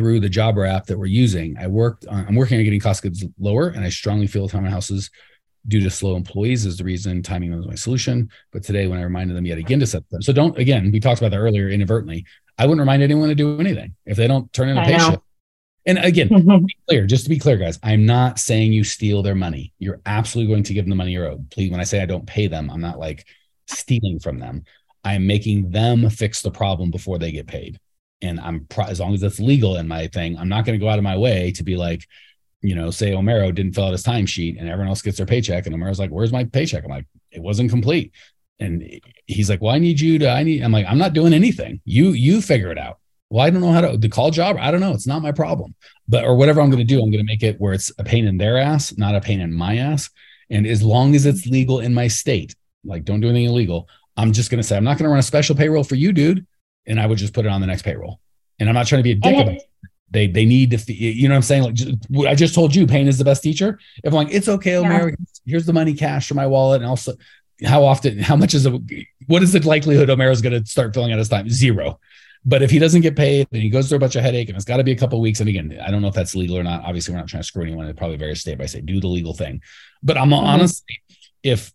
through the jobber app that we're using. I worked on, I'm working on getting cost goods lower, and I strongly feel time on houses due to slow employees is the reason timing was my solution. But today, when I reminded them yet again to set them, so don't again, we talked about that earlier inadvertently. I wouldn't remind anyone to do anything if they don't turn in a patient. And again, be clear, just to be clear, guys, I'm not saying you steal their money. You're absolutely going to give them the money you're owed. Please, when I say I don't pay them, I'm not like stealing from them. I'm making them fix the problem before they get paid and I'm pro- as long as it's legal in my thing, I'm not going to go out of my way to be like, you know, say Omero didn't fill out his timesheet and everyone else gets their paycheck, and Omero's like, "Where's my paycheck?" I'm like, "It wasn't complete," and he's like, "Well, I need you to. I need." I'm like, "I'm not doing anything. You you figure it out." Well, I don't know how to the call job. I don't know. It's not my problem. But or whatever I'm going to do, I'm going to make it where it's a pain in their ass, not a pain in my ass. And as long as it's legal in my state, like don't do anything illegal. I'm just going to say I'm not going to run a special payroll for you, dude and I would just put it on the next payroll. And I'm not trying to be a dick about it. They they need to, feel, you know what I'm saying? Like just, I just told you, pain is the best teacher. If I'm like, it's okay, Omer, yeah. here's the money cash for my wallet, and also how often, how much is a, what is the likelihood Omer is going to start filling out his time? Zero. But if he doesn't get paid and he goes through a bunch of headache and it's got to be a couple weeks, and again, I don't know if that's legal or not. Obviously, we're not trying to screw anyone. It probably varies state by state. Do the legal thing. But I'm mm-hmm. honestly, if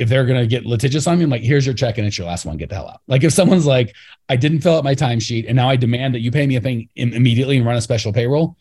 if they're going to get litigious on me, I'm like, here's your check and it's your last one. Get the hell out. Like if someone's like, I didn't fill out my timesheet and now I demand that you pay me a thing immediately and run a special payroll,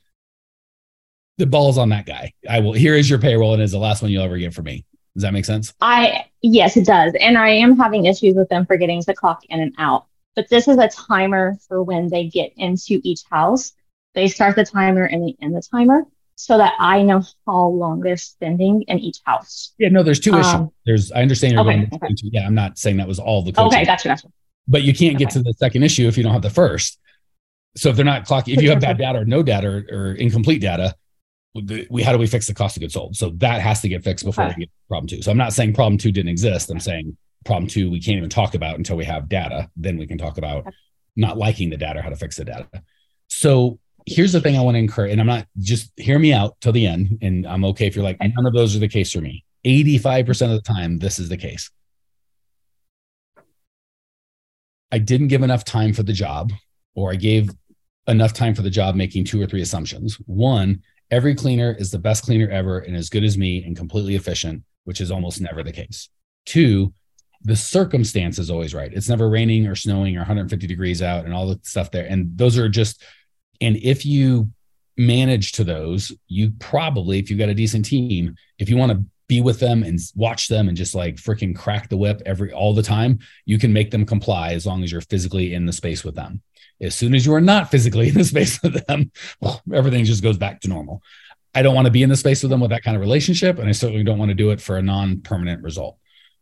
the ball's on that guy. I will, here is your payroll and it's the last one you'll ever get from me. Does that make sense? I, yes, it does. And I am having issues with them forgetting the clock in and out. But this is a timer for when they get into each house. They start the timer and they end the timer so that I know how long they're spending in each house. Yeah, no, there's two um, issues. There's, I understand you're okay, going okay. yeah, I'm not saying that was all the coaching. Okay, gotcha, gotcha. But you can't okay. get to the second issue if you don't have the first. So if they're not clocking, if you have bad data or no data or, or incomplete data, we how do we fix the cost of goods sold? So that has to get fixed before okay. we get problem two. So I'm not saying problem two didn't exist. I'm saying problem two we can't even talk about until we have data. Then we can talk about not liking the data, or how to fix the data. So here's the thing I want to encourage, and I'm not just hear me out till the end, and I'm okay if you're like none of those are the case for me. 85% of the time, this is the case. I didn't give enough time for the job, or I gave enough time for the job making two or three assumptions. One, every cleaner is the best cleaner ever and as good as me and completely efficient, which is almost never the case. Two, the circumstance is always right. It's never raining or snowing or 150 degrees out and all the stuff there. And those are just and if you manage to those, you probably, if you've got a decent team, if you want to be with them and watch them and just like freaking crack the whip every all the time, you can make them comply as long as you're physically in the space with them. As soon as you are not physically in the space with them, well, everything just goes back to normal. I don't want to be in the space with them with that kind of relationship, and I certainly don't want to do it for a non-permanent result.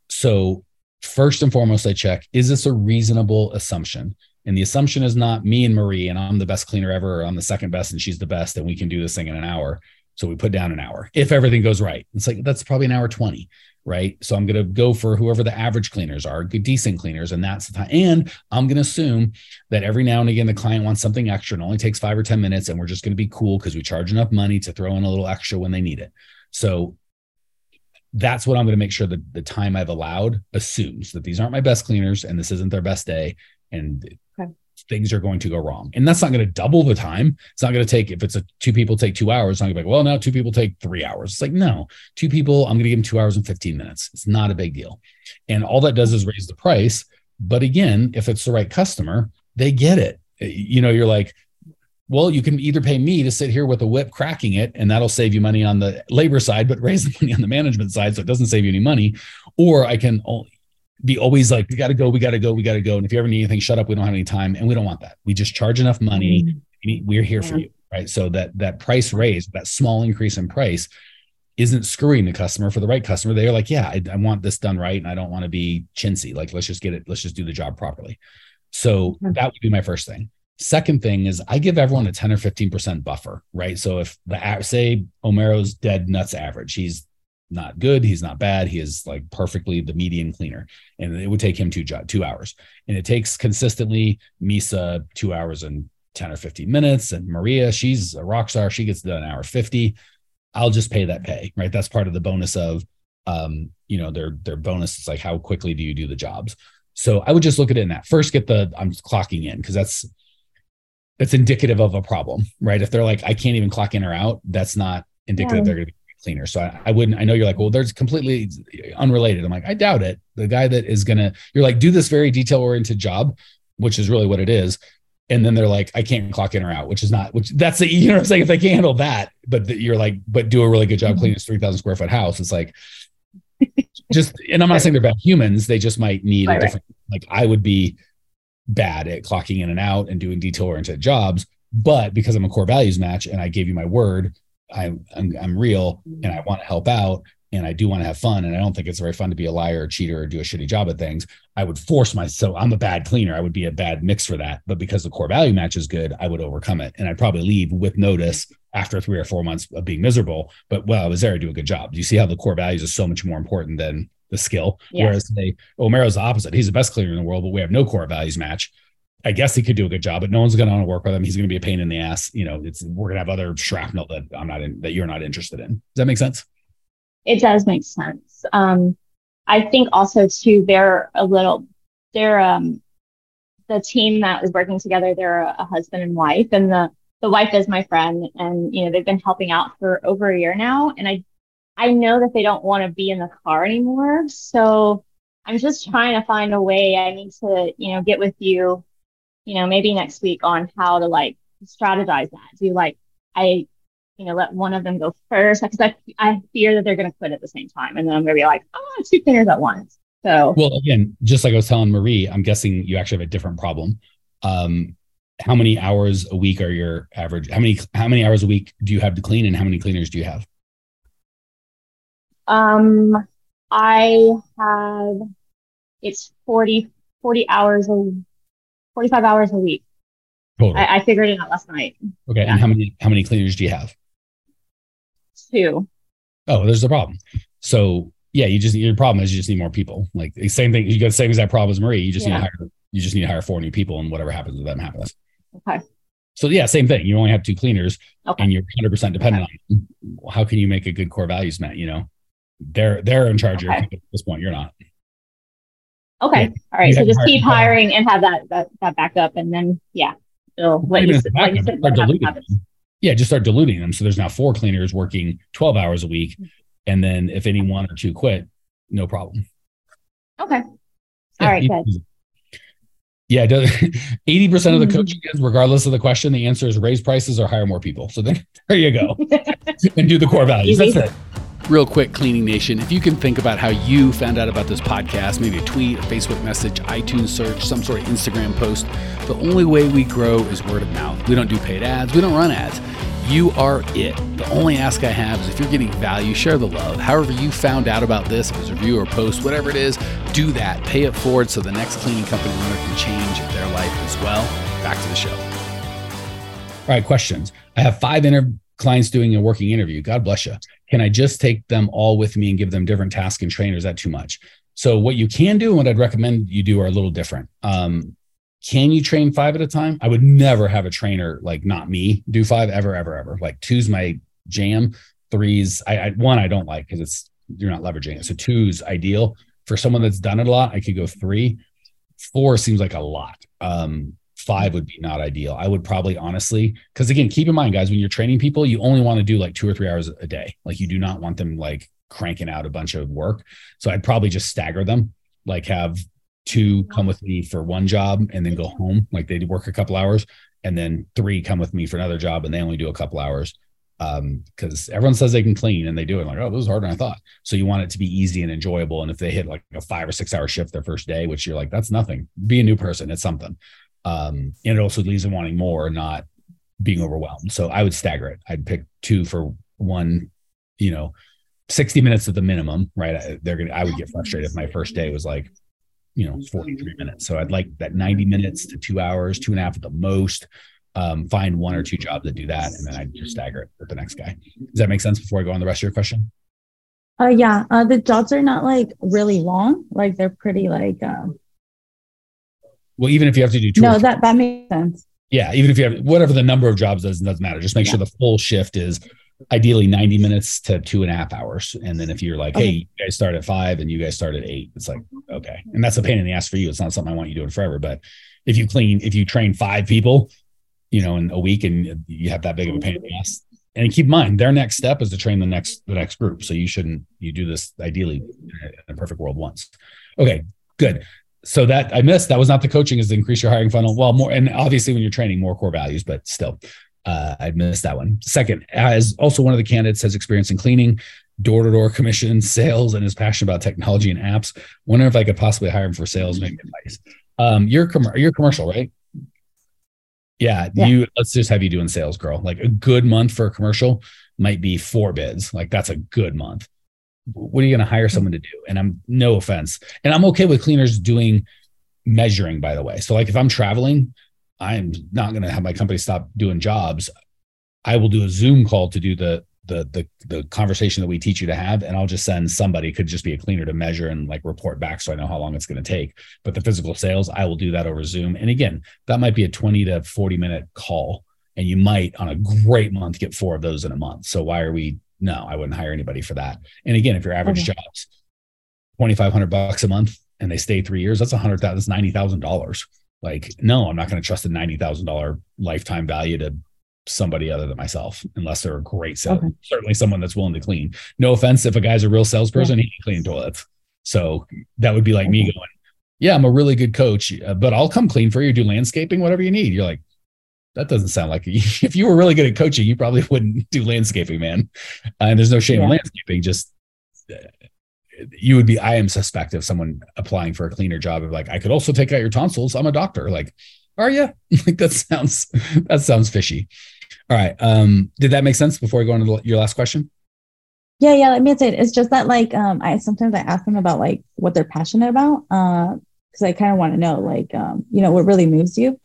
So first and foremost, I check: is this a reasonable assumption? And the assumption is not me and Marie, and I'm the best cleaner ever, or I'm the second best, and she's the best, and we can do this thing in an hour. So we put down an hour if everything goes right. It's like that's probably an hour 20, right? So I'm going to go for whoever the average cleaners are, good, decent cleaners, and that's the time. And I'm going to assume that every now and again the client wants something extra and only takes five or 10 minutes, and we're just going to be cool because we charge enough money to throw in a little extra when they need it. So that's what I'm going to make sure that the time I've allowed assumes that these aren't my best cleaners and this isn't their best day. And things are going to go wrong. And that's not going to double the time. It's not going to take, if it's a two people take two hours, not going to be like, well, now two people take three hours. It's like, no, two people, I'm going to give them two hours and 15 minutes. It's not a big deal. And all that does is raise the price. But again, if it's the right customer, they get it. You know, you're like, well, you can either pay me to sit here with a whip cracking it, and that'll save you money on the labor side, but raise the money on the management side. So it doesn't save you any money. Or I can be always like, we got to go, we got to go, we got to go. And if you ever need anything, shut up. We don't have any time. And we don't want that. We just charge enough money. Mm-hmm. We're here yeah. for you. Right. So that that price raise, that small increase in price isn't screwing the customer for the right customer. They're like, yeah, I, I want this done right. And I don't want to be chintzy. Like, let's just get it. Let's just do the job properly. So that would be my first thing. Second thing is I give everyone a 10 or 15% buffer, right? So if the say Omero's dead nuts average, he's not good, he's not bad, he is like perfectly the median cleaner. And it would take him two two hours. And it takes consistently Misa two hours and 10 or 15 minutes. And Maria, she's a rock star, she gets done an hour 50. I'll just pay that pay, right? That's part of the bonus of um, you know, their their bonus is like how quickly do you do the jobs. So I would just look at it in that. First, get the I'm clocking in because that's that's indicative of a problem, right? If they're like, I can't even clock in or out, that's not indicative yeah. they're going to be cleaner. So I, I, wouldn't, I know you're like, well, there's completely unrelated. I'm like, I doubt it. The guy that is going to, you're like, do this very detail oriented job, which is really what it is. And then they're like, I can't clock in or out, which is not, which that's the, you know what I'm saying? If they can't handle that, but the, you're like, but do a really good job mm-hmm. cleaning this 3000 square foot house. It's like, just, and I'm not saying they're bad humans. They just might need right, a different, right. like I would be bad at clocking in and out and doing detail oriented jobs. But because I'm a core values match and I gave you my word, I'm, I'm, I'm real and I want to help out and I do want to have fun. And I don't think it's very fun to be a liar or cheater or do a shitty job at things. I would force myself. I'm a bad cleaner. I would be a bad mix for that. But because the core value match is good, I would overcome it. And I'd probably leave with notice after three or four months of being miserable. But well, I was there to do a good job. Do you see how the core values is so much more important than the skill? Yes. Whereas they, Omero's the opposite. He's the best cleaner in the world, but we have no core values match. I guess he could do a good job, but no one's going to want to work with him. He's going to be a pain in the ass. You know, it's we're going to have other shrapnel that I'm not in that you're not interested in. Does that make sense? It does make sense. Um, I think also too they're a little they're um the team that is working together. They're a, a husband and wife, and the the wife is my friend, and you know they've been helping out for over a year now, and I I know that they don't want to be in the car anymore, so I'm just trying to find a way. I need to you know get with you you know, maybe next week on how to like strategize that. Do you like I, you know, let one of them go first because I, I fear that they're going to quit at the same time, and then I'm going to be like, oh, two cleaners at once. So well, again, just like I was telling Marie, I'm guessing you actually have a different problem. Um, how many hours a week are your average? How many how many hours a week do you have to clean, and how many cleaners do you have? Um, I have it's 40, 40 hours a 45 hours a week. Total. I, I figured it out last night. Okay. Yeah. And how many how many cleaners do you have? Two. Oh, there's the problem. So yeah, you just your problem is you just need more people. Like the same thing, you got the same exact problem as Marie. You just yeah. need to hire you just need to hire four new people and whatever happens with them happens. Okay. So yeah, same thing. You only have two cleaners okay. and you're 100 percent dependent okay. on them. How can you make a good core values met? You know, they're they're in charge okay. at this point. You're not. Okay. Yeah. All right. So just keep hiring and have that, that that backup, and then yeah, it'll what you, like you said, yeah, just start diluting them. So there's now four cleaners working 12 hours a week, and then if any one or two quit, no problem. Okay. All right. Good. Yeah, eighty percent of the mm-hmm. coaching is, regardless of the question, the answer is raise prices or hire more people. So then, there you go, and do the core values. That's it. Real quick, Cleaning Nation, if you can think about how you found out about this podcast, maybe a tweet, a Facebook message, iTunes search, some sort of Instagram post, the only way we grow is word of mouth. We don't do paid ads, we don't run ads. You are it. The only ask I have is if you're getting value, share the love. However, you found out about this, if it's a review or post, whatever it is, do that. Pay it forward so the next cleaning company owner can change their life as well. Back to the show. All right, questions. I have five inter- clients doing a working interview. God bless you. Can I just take them all with me and give them different tasks and trainers? is that too much? So what you can do and what I'd recommend you do are a little different. Um, can you train five at a time? I would never have a trainer like not me do five ever, ever, ever. Like two's my jam. Threes, I, I one I don't like because it's you're not leveraging it. So two's ideal for someone that's done it a lot. I could go three. Four seems like a lot. Um, five would be not ideal. I would probably honestly, because again, keep in mind, guys, when you're training people, you only want to do like two or three hours a day. Like you do not want them like cranking out a bunch of work. So I'd probably just stagger them, like have two come with me for one job and then go home. Like they work a couple hours, and then three come with me for another job and they only do a couple hours. Um, because everyone says they can clean and they do it like, oh, this is harder than I thought. So you want it to be easy and enjoyable. And if they hit like a five or six hour shift their first day, which you're like, that's nothing. Be a new person. It's something. Um, and it also leaves them wanting more, not being overwhelmed. So I would stagger it. I'd pick two for one, you know, 60 minutes at the minimum, right? I, they're gonna I would get frustrated if my first day was like you know 43 minutes so i'd like that 90 minutes to two hours two and a half at the most um, find one or two jobs that do that and then i just stagger it with the next guy does that make sense before i go on the rest of your question uh yeah uh the jobs are not like really long like they're pretty like um well even if you have to do two no that that makes sense yeah even if you have whatever the number of jobs does doesn't matter just make yeah. sure the full shift is ideally 90 minutes to two and a half hours. And then if you're like, okay. hey, you guys start at five and you guys start at eight, it's like, okay. And that's a pain in the ass for you. It's not something I want you doing forever. But if you clean, if you train five people, you know, in a week and you have that big of a pain in the ass. And keep in mind, their next step is to train the next the next group. So you shouldn't you do this ideally in a perfect world once. Okay, good. So that I missed. That was not the coaching is to increase your hiring funnel. Well, more and obviously when you're training more core values, but still uh, I missed that one. Second, as also one of the candidates has experience in cleaning, door to door commission, sales, and is passionate about technology and apps. Wonder if I could possibly hire him for sales, maybe advice. Um, you're com- you're commercial, right? Yeah, yeah, you. Let's just have you doing sales, girl. Like a good month for a commercial might be four bids. Like that's a good month. What are you going to hire someone to do? And I'm no offense, and I'm okay with cleaners doing measuring. By the way, so like if I'm traveling, I'm not going to have my company stop doing jobs. I will do a Zoom call to do the the the the conversation that we teach you to have, and I'll just send somebody could just be a cleaner to measure and like report back, so I know how long it's going to take. But the physical sales, I will do that over Zoom. And again, that might be a 20 to 40 minute call, and you might on a great month get four of those in a month. So why are we? No, I wouldn't hire anybody for that. And again, if your average okay. jobs 2,500 bucks a month and they stay three years, that's a hundred thousand, that's ninety thousand dollars like, no, I'm not going to trust a $90,000 lifetime value to somebody other than myself, unless they're a great sales. Okay. Certainly someone that's willing to clean. No offense, if a guy's a real salesperson, yeah. he can clean toilets. So that would be like okay. me going, yeah, I'm a really good coach, uh, but I'll come clean for you, do landscaping, whatever you need. You're like, that doesn't sound like if you were really good at coaching, you probably wouldn't do landscaping, man. Uh, and there's no shame yeah. in landscaping. Just uh, you would be i am suspect of someone applying for a cleaner job of like i could also take out your tonsils i'm a doctor like are you like that sounds that sounds fishy all right um did that make sense before i go on to your last question yeah yeah let me say it. it's just that like um i sometimes i ask them about like what they're passionate about uh because i kind of want to know like um you know what really moves you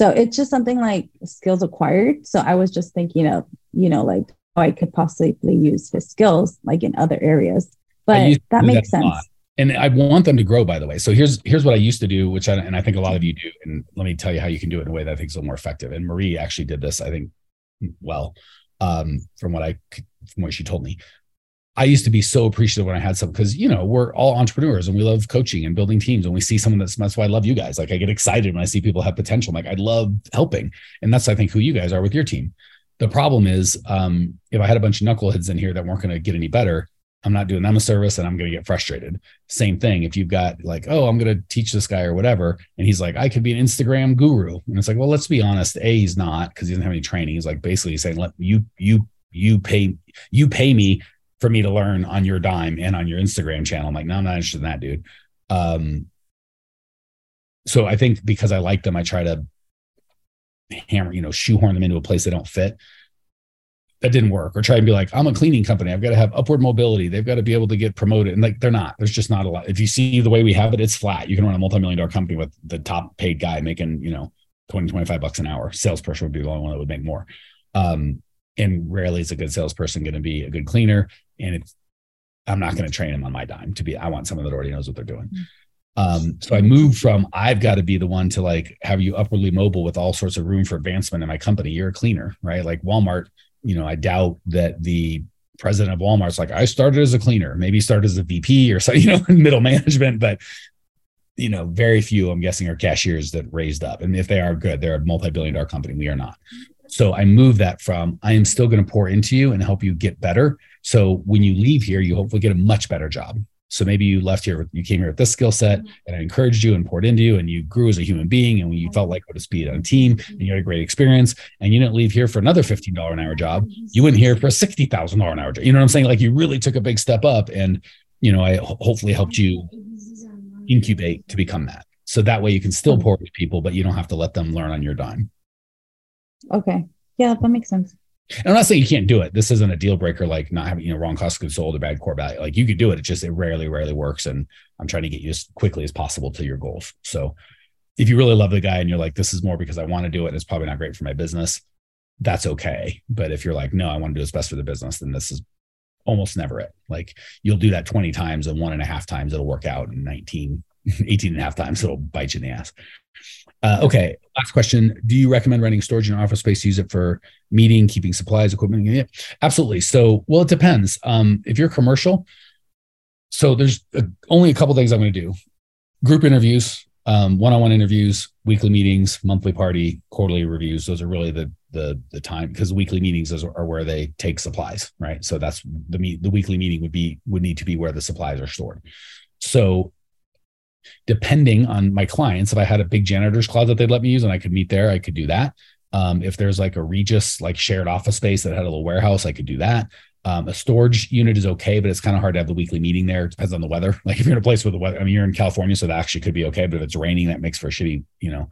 so it's just something like skills acquired so i was just thinking of you know like how i could possibly use his skills like in other areas but that makes sense. And I want them to grow, by the way. So here's here's what I used to do, which I and I think a lot of you do. And let me tell you how you can do it in a way that I think is a little more effective. And Marie actually did this, I think, well, um, from what I from what she told me. I used to be so appreciative when I had some because you know we're all entrepreneurs and we love coaching and building teams and we see someone that's that's why I love you guys. Like I get excited when I see people have potential. Like I love helping, and that's I think who you guys are with your team. The problem is um, if I had a bunch of knuckleheads in here that weren't going to get any better, I'm not doing them a service and I'm going to get frustrated. Same thing. If you've got like, oh, I'm going to teach this guy or whatever, and he's like, I could be an Instagram guru. And it's like, well, let's be honest. A, he's not because he doesn't have any training. He's like basically saying, let you, you, you pay, you pay me for me to learn on your dime and on your Instagram channel. I'm like, no, I'm not interested in that, dude. Um, so I think because I like them, I try to hammer, you know, shoehorn them into a place they don't fit. That didn't work. Or try and be like i'm a cleaning company. I've got to have upward mobility. They've got to be able to get promoted. And like they're not. There's just not a lot. If you see the way we have it it's flat. You can run a multi-million dollar company with the top paid guy making you know 20 25 bucks an hour. Salesperson would be the only one that would make more. Um, and rarely is a good salesperson going to be a good cleaner and it's i'm not going to train them on my dime to be i want someone that already knows what they're doing um, so I moved from I've got to be the one to like have you upwardly mobile with all sorts of room for advancement in my company. You're a cleaner, right? Like Walmart you know, I doubt that the president of Walmart's like, I started as a cleaner, maybe started as a VP or so, you know, in middle management, but you know, very few, I'm guessing, are cashiers that raised up. And if they are good, they're a multi-billion dollar company. We are not. So I move that from I am still going to pour into you and help you get better. So when you leave here, you hopefully get a much better job. So maybe you left here, you came here with this skill set, mm-hmm. and I encouraged you and poured into you, and you grew as a human being, and you mm-hmm. felt like what to speed on a team, mm-hmm. and you had a great experience, and you didn't leave here for another fifteen dollar an hour job. Mm-hmm. You went here for a sixty thousand dollar an hour job. You know what I'm saying? Like you really took a big step up, and you know I hopefully helped you incubate to become that. So that way you can still pour into people, but you don't have to let them learn on your dime. Okay. Yeah, that makes sense. And I'm not saying you can't do it. This isn't a deal breaker, like not having you know wrong cost of goods sold or bad core value. Like you could do it. It just it rarely, rarely works. And I'm trying to get you as quickly as possible to your goals. So if you really love the guy and you're like, this is more because I want to do it, and it's probably not great for my business, that's okay. But if you're like, no, I want to do what's best for the business, then this is almost never it. Like you'll do that 20 times and one and a half times it'll work out and 19, 18 and a half times it'll bite you in the ass. Uh, okay. Last question. Do you recommend renting storage in your office space to use it for meeting, keeping supplies, equipment? Yeah, absolutely. So, well, it depends. Um, if you're commercial, so there's a, only a couple things I'm going to do group interviews, um, one-on-one interviews, weekly meetings, monthly party, quarterly reviews. Those are really the the the time because weekly meetings are, are where they take supplies, right? So that's the meet the weekly meeting would be would need to be where the supplies are stored. So depending on my clients, if I had a big janitor's closet they'd let me use and I could meet there, I could do that. Um, if there's like a Regus like shared office space that had a little warehouse, I could do that. Um, a storage unit is okay, but it's kind of hard to have the weekly meeting there. It depends on the weather. Like if you're in a place where the weather, I mean, you're in California, so that actually could be okay. But if it's raining, that makes for a shitty, you know,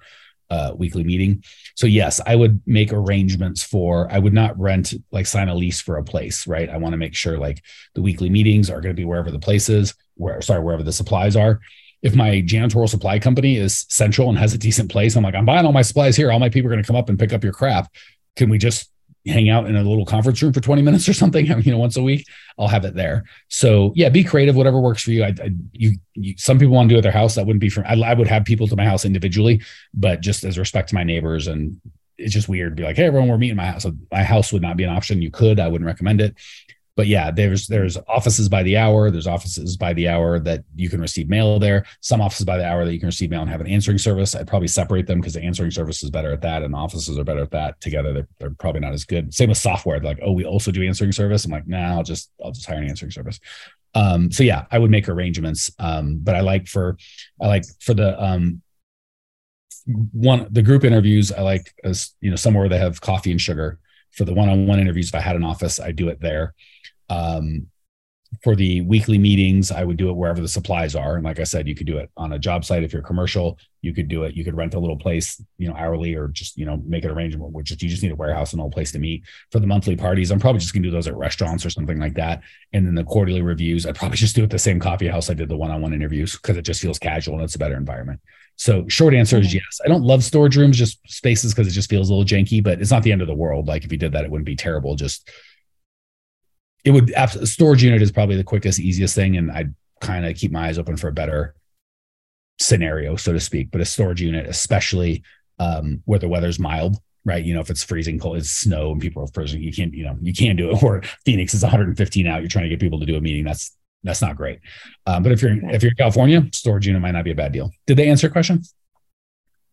uh, weekly meeting. So yes, I would make arrangements for. I would not rent like sign a lease for a place, right? I want to make sure like the weekly meetings are going to be wherever the place is, where sorry, wherever the supplies are. If my janitorial supply company is central and has a decent place, I'm like, I'm buying all my supplies here. All my people are going to come up and pick up your crap. Can we just hang out in a little conference room for 20 minutes or something, you know, once a week, I'll have it there. So yeah, be creative, whatever works for you. I, I you, you, some people want to do at their house. That wouldn't be for, I, I, would have people to my house individually, but just as respect to my neighbors and it's just weird to be like, Hey, everyone, we're meeting my house. So my house would not be an option. You could, I wouldn't recommend it but yeah, there's there's offices by the hour. There's offices by the hour that you can receive mail there. Some offices by the hour that you can receive mail and have an answering service. I'd probably separate them because the answering service is better at that, and offices are better at that. Together, they're, they're probably not as good. Same with software. Like, oh, we also do answering service. I'm like, nah, I'll just I'll just hire an answering service. Um, so yeah, I would make arrangements. Um, but I like for I like for the um one the group interviews. I like as you know somewhere they have coffee and sugar. For the one-on-one interviews, if I had an office, I do it there um, for the weekly meetings, I would do it wherever the supplies are. And like I said, you could do it on a job site if you're commercial. You could do it. You could rent a little place, you know, hourly, or just you know make an arrangement. Which you just need a warehouse and a place to meet for the monthly parties. I'm probably just gonna do those at restaurants or something like that. And then the quarterly reviews, I'd probably just do it the same coffee house I did the one-on-one interviews because it just feels casual and it's a better environment. So short answer is yes. I don't love storage rooms, just spaces because it just feels a little janky, but it's not the end of the world. Like if you did that, it wouldn't be terrible. Just it would storage unit is probably the quickest, easiest thing, and I'd kind of keep my eyes open for a better scenario, so to speak. But a storage unit, especially um, where the weather's mild, right? You know, if it's freezing cold, it's snow and people are freezing, you can't, you know, you can't do it. Or Phoenix is 115 out, you're trying to get people to do a meeting. That's that's not great. Um, but if you're if you're in California, storage unit might not be a bad deal. Did they answer your question?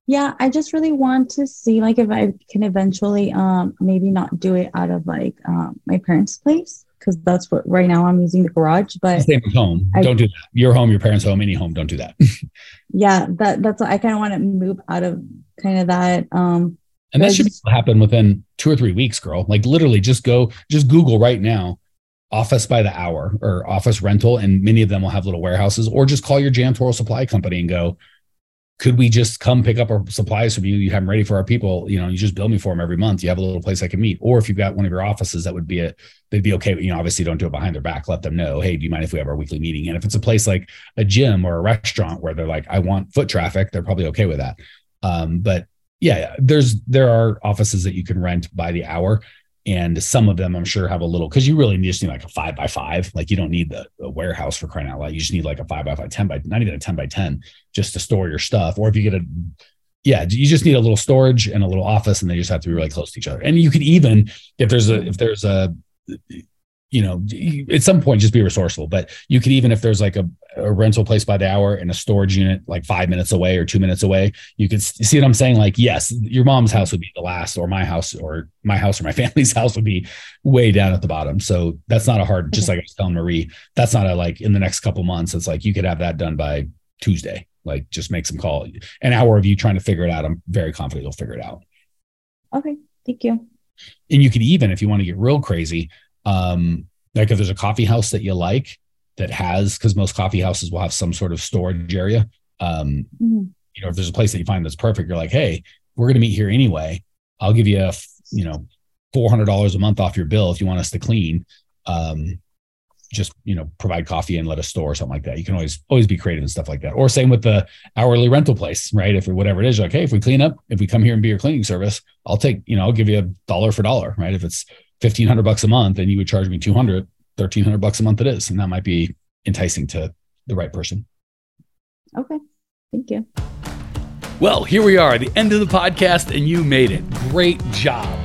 Yeah, I just really want to see like if I can eventually um maybe not do it out of like um, my parents' place because that's what right now I'm using the garage. But same with home. I, don't do that. Your home, your parents' home, any home. Don't do that. yeah, that that's I kind of want to move out of kind of that. Um, and that should just, happen within two or three weeks, girl. Like literally, just go, just Google right now, office by the hour or office rental, and many of them will have little warehouses. Or just call your janitorial supply company and go, could we just come pick up our supplies from you? You have them ready for our people. You know, you just bill me for them every month. You have a little place I can meet. Or if you've got one of your offices, that would be a, they'd be okay. You know, obviously don't do it behind their back. Let them know, hey, do you mind if we have our weekly meeting? And if it's a place like a gym or a restaurant where they're like, I want foot traffic, they're probably okay with that. Um, but yeah, there's there are offices that you can rent by the hour and some of them I'm sure have a little because you really just need like a five by five. Like you don't need the, the, warehouse for crying out loud. You just need like a five by five, 10 by not even a 10 by 10 just to store your stuff. Or if you get a yeah, you just need a little storage and a little office, and they just have to be really close to each other. And you could even if there's a if there's a you know, at some point just be resourceful. But you could even if there's like a, a, rental place by the hour and a storage unit like five minutes away or two minutes away, you could see what I'm saying. Like, yes, your mom's house would be the last, or my house, or my house, or my family's house would be way down at the bottom. So that's not a hard. Just like I was telling Marie, that's not a like in the next couple months. It's like you could have that done by Tuesday. Like, just make some call. An hour of you trying to figure it out. I'm very confident you'll figure it out. Okay, thank you. And you could even, if you want to get real crazy, um, like if there's a coffee house that you like that has, because most coffee houses will have some sort of storage area. Um, mm-hmm. You know, if there's a place that you find that's perfect, you're like, hey, we're going to meet here anyway. I'll give you a, you know, four hundred dollars a month off your bill if you want us to clean. Um, just you know provide coffee and let us store or something like that. You can always always be creative and stuff like that. Or same with the hourly rental place, right? If whatever it is, like hey, if we clean up, if we come here and be your cleaning service, I'll take you know I'll give you a dollar for dollar, right? If it's fifteen hundred bucks a month and you would charge me 200 1300 bucks a month it is. And that might be enticing to the right person. Okay. Thank you. Well here we are the end of the podcast and you made it. Great job